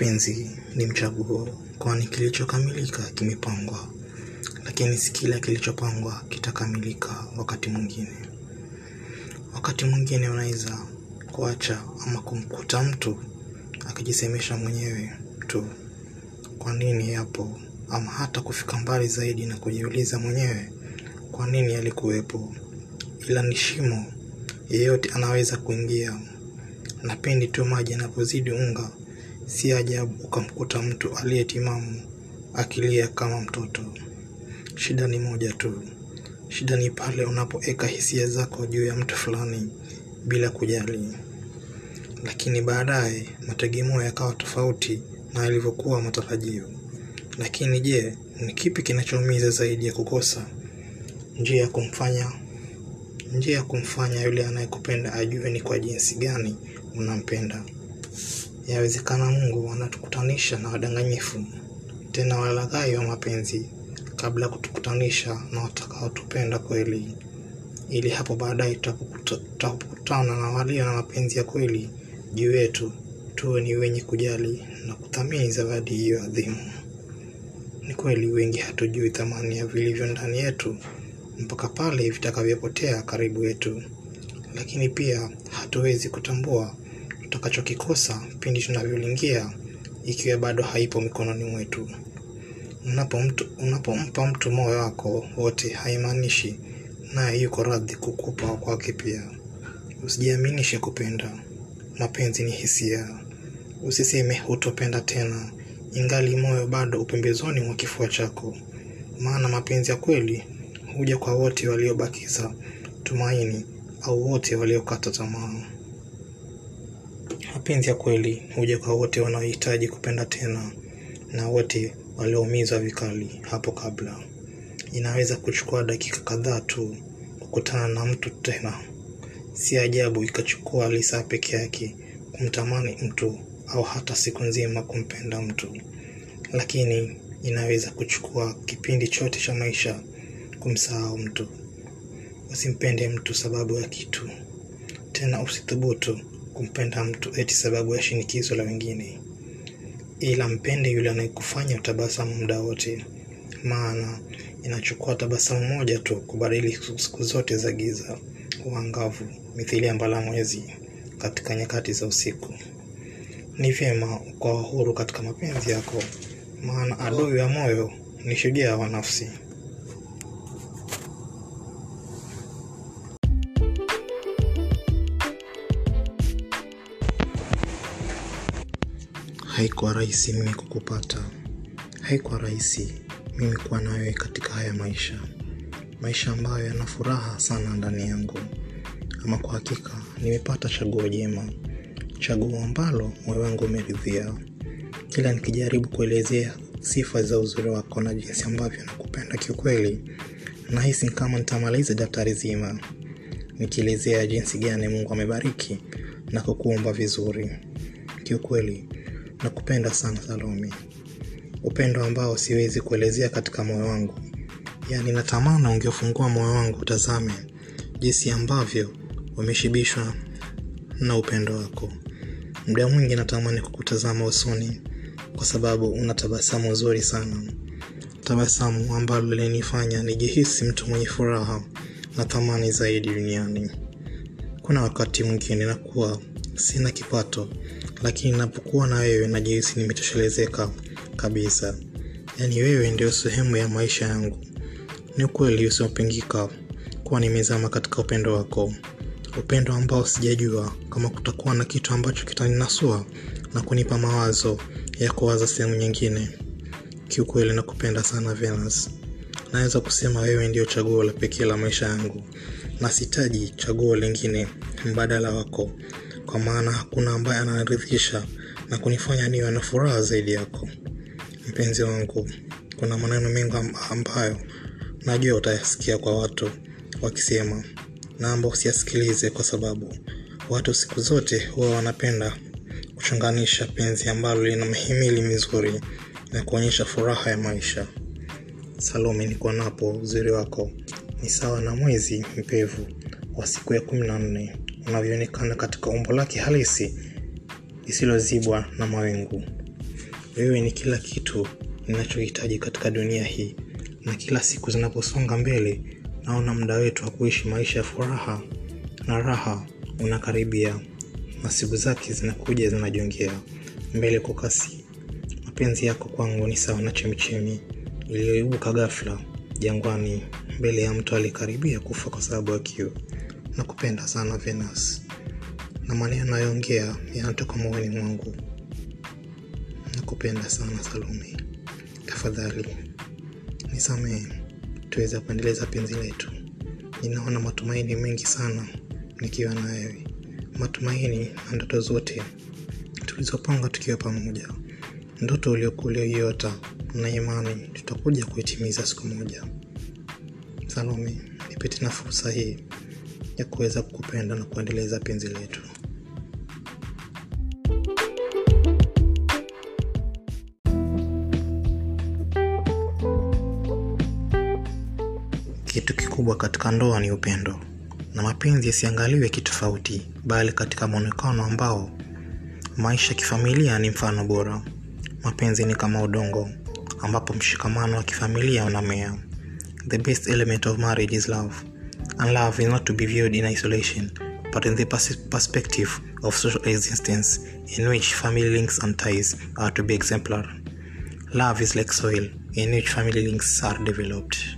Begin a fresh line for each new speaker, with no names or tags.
Mapenzi ni mchaguo, kwani kilichokamilika kimepangwa, lakini si kila kilichopangwa kitakamilika wakati mwingine. Wakati mwingine unaweza kuacha ama kumkuta mtu akijisemesha mwenyewe tu kwa nini yapo, ama hata kufika mbali zaidi na kujiuliza mwenyewe kwa nini alikuwepo. Ila ni shimo, yeyote anaweza kuingia, na pindi tu maji yanapozidi unga, si ajabu ukamkuta mtu aliyetimamu akilia kama mtoto. Shida ni moja tu, shida ni pale unapoweka hisia zako juu ya mtu fulani bila kujali, lakini baadaye mategemeo yakawa tofauti na yalivyokuwa matarajio. Lakini je, ni kipi kinachoumiza zaidi ya kukosa njia ya kumfanya njia ya kumfanya yule anayekupenda ajue ni kwa jinsi gani unampenda? Yawezekana Mungu anatukutanisha na wadanganyifu, tena walaghai wa mapenzi, kabla ya kutukutanisha na watakaotupenda kweli, ili hapo baadaye tutakutana na walio na mapenzi ya kweli juu yetu, tuwe ni wenye kujali na kuthamini zawadi hiyo adhimu. Ni kweli wengi hatujui thamani ya vilivyo ndani yetu mpaka pale vitakavyopotea karibu yetu, lakini pia hatuwezi kutambua tutakachokikosa pindi tunavyolingia ikiwa bado haipo mikononi mwetu. Unapompa mtu, unapompa mtu moyo wako wote, haimaanishi naye yuko radhi kukupa kwake pia. Usijiaminishe kupenda, mapenzi ni hisia. Usiseme hutopenda tena ingali moyo bado upembezoni mwa kifua chako, maana mapenzi ya kweli huja kwa wote waliobakiza tumaini au wote waliokata tamaa. Mapenzi ya kweli huja kwa wote wanaohitaji kupenda tena na wote walioumizwa vikali hapo kabla. Inaweza kuchukua dakika kadhaa tu kukutana na mtu tena. Si ajabu ikachukua lisaa peke yake kumtamani mtu au hata siku nzima kumpenda mtu, lakini inaweza kuchukua kipindi chote cha maisha kumsahau mtu. Usimpende mtu sababu ya kitu, tena usithubutu kumpenda mtu eti sababu ya shinikizo la wengine, ila mpende yule anayekufanya utabasamu muda wote, maana inachukua tabasamu moja tu kubadili siku zote za giza uangavu, mithili ya mbalamwezi katika nyakati za usiku. Ni vyema ukawa huru katika mapenzi yako, maana adui ya moyo ni shujaa wa nafsi. Haikuwa rahisi mimi kukupata, haikuwa rahisi mimi kuwa nawe katika haya maisha, maisha ambayo yana furaha sana ndani yangu. Ama kwa hakika nimepata chaguo jema, chaguo ambalo moyo wangu umeridhia. Kila nikijaribu kuelezea sifa za uzuri wako na jinsi ambavyo nakupenda kiukweli, nahisi kama nitamaliza daftari zima nikielezea jinsi gani Mungu amebariki na kukuumba vizuri. Kiukweli nakupenda sana Salome, upendo ambao siwezi kuelezea katika moyo wangu. Yaani natamani ungefungua moyo wangu utazame jinsi ambavyo umeshibishwa na upendo wako. Muda mwingi natamani kukutazama usoni, kwa sababu una tabasamu zuri sana, tabasamu ambalo linanifanya nijihisi mtu mwenye furaha na thamani zaidi duniani. Kuna wakati mwingine nakuwa sina kipato, lakini napokuwa na wewe najihisi nimetoshelezeka kabisa. Yaani wewe ndio sehemu ya maisha yangu. Ni ukweli usiopingika kuwa nimezama katika upendo wako, upendo ambao sijajua kama kutakuwa na kitu ambacho kitaninasua na kunipa mawazo ya kuwaza sehemu nyingine. Kiukweli nakupenda sana Venus. Naweza kusema wewe ndio chaguo la pekee la maisha yangu, na sitaji chaguo lingine mbadala wako, kwa maana hakuna ambaye ananiridhisha na kunifanya niwe na furaha zaidi yako. Mpenzi wangu, kuna maneno mengi ambayo najua utayasikia kwa watu wakisema, naomba usiyasikilize, kwa sababu watu siku zote huwa wanapenda kuchunganisha penzi ambalo lina mihimili mizuri na kuonyesha furaha ya maisha. Salome, niko napo uzuri wako ni sawa na mwezi mpevu wa siku ya kumi na nne unavyoonekana katika umbo lake halisi lisilozibwa na mawingu. wewe ni kila kitu ninachohitaji katika dunia hii na kila siku zinaposonga mbele naona muda wetu wa kuishi maisha ya furaha na raha unakaribia na siku zake zinakuja zinajongea mbele kwa kasi mapenzi yako kwangu ni sawa na chemichemi iliyoibuka ghafla jangwani mbele ya mtu alikaribia kufa kwa sababu ya kiu na kupenda sana venus. Na maneno anayoongea yanatoka moyoni mwangu. Nakupenda sana salome. Tafadhali nisamehe. Tuweze kuendeleza penzi letu. Ninaona matumaini mengi sana nikiwa na wewe. Matumaini na ndoto zote tulizopanga tukiwa pamoja. Ndoto uliokuliyoiota na imani tutakuja kuitimiza siku moja. Salome nipe na fursa hii ya kuweza kukupenda na kuendeleza penzi letu. Kitu kikubwa katika ndoa ni upendo. Na mapenzi yasiangaliwe kitofauti bali katika mwonekano ambao maisha kifamilia ni mfano bora. Mapenzi ni kama udongo ambapo mshikamano wa kifamilia unamea. The best element of marriage is love and love is not to be viewed in isolation but in the pers- perspective of social existence in which family links and ties are to be exemplar. Love is like soil in which family links are developed